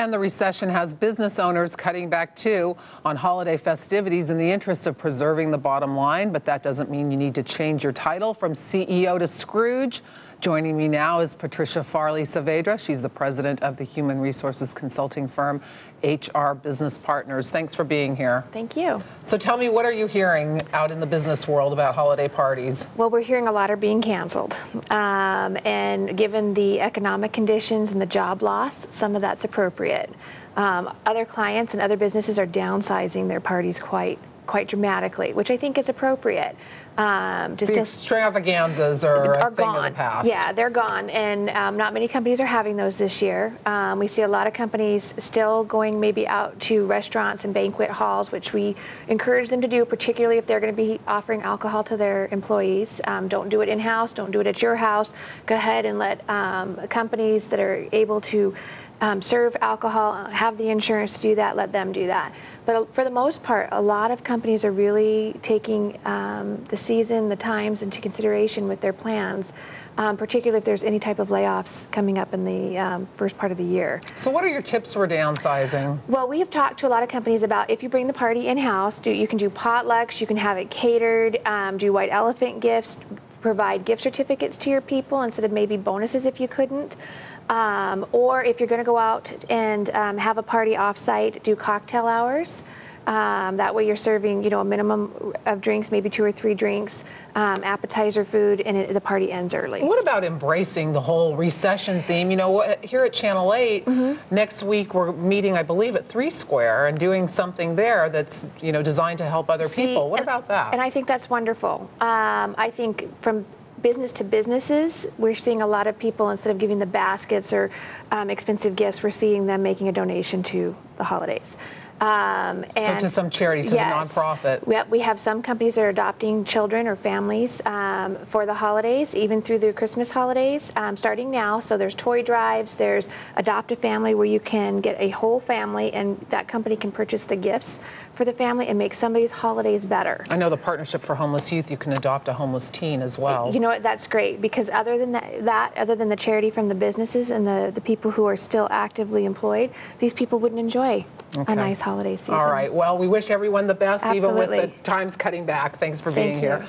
And the recession has business owners cutting back too on holiday festivities in the interest of preserving the bottom line. But that doesn't mean you need to change your title from CEO to Scrooge. Joining me now is Patricia Farley Saavedra. She's the president of the human resources consulting firm HR Business Partners. Thanks for being here. Thank you. So tell me, what are you hearing out in the business world about holiday parties? Well, we're hearing a lot are being canceled. Um, and given the economic conditions and the job loss, some of that's appropriate. Um, other clients and other businesses are downsizing their parties quite quite dramatically, which I think is appropriate. Um, just the extravaganzas are, are a thing gone. of the past. Yeah, they're gone, and um, not many companies are having those this year. Um, we see a lot of companies still going maybe out to restaurants and banquet halls, which we encourage them to do, particularly if they're going to be offering alcohol to their employees. Um, don't do it in house. Don't do it at your house. Go ahead and let um, companies that are able to um, serve alcohol, have the insurance to do that, let them do that. But for the most part, a lot of companies are really taking um, the season, the times into consideration with their plans. Um, particularly if there's any type of layoffs coming up in the um, first part of the year. So, what are your tips for downsizing? Well, we have talked to a lot of companies about if you bring the party in house, do you can do potlucks, you can have it catered, um, do white elephant gifts, provide gift certificates to your people instead of maybe bonuses if you couldn't. Um, or if you're going to go out and um, have a party offsite, do cocktail hours. Um, that way you're serving, you know, a minimum of drinks, maybe two or three drinks, um, appetizer food, and it, the party ends early. What about embracing the whole recession theme? You know, here at Channel 8, mm-hmm. next week we're meeting, I believe, at Three Square and doing something there that's, you know, designed to help other See, people. What about that? And I think that's wonderful. Um, I think from business to businesses, we're seeing a lot of people, instead of giving the baskets or um, expensive gifts, we're seeing them making a donation to the holidays. Um, so to some charity, to yes, the nonprofit. Yep, we have some companies that are adopting children or families um, for the holidays, even through the Christmas holidays, um, starting now. So there's toy drives, there's adopt a family where you can get a whole family, and that company can purchase the gifts for the family and make somebody's holidays better. I know the Partnership for Homeless Youth, you can adopt a homeless teen as well. You know what, that's great because other than that, that other than the charity from the businesses and the, the people who are still actively employed, these people wouldn't enjoy okay. a nice holiday season. All right. Well, we wish everyone the best, Absolutely. even with the times cutting back. Thanks for being Thank here.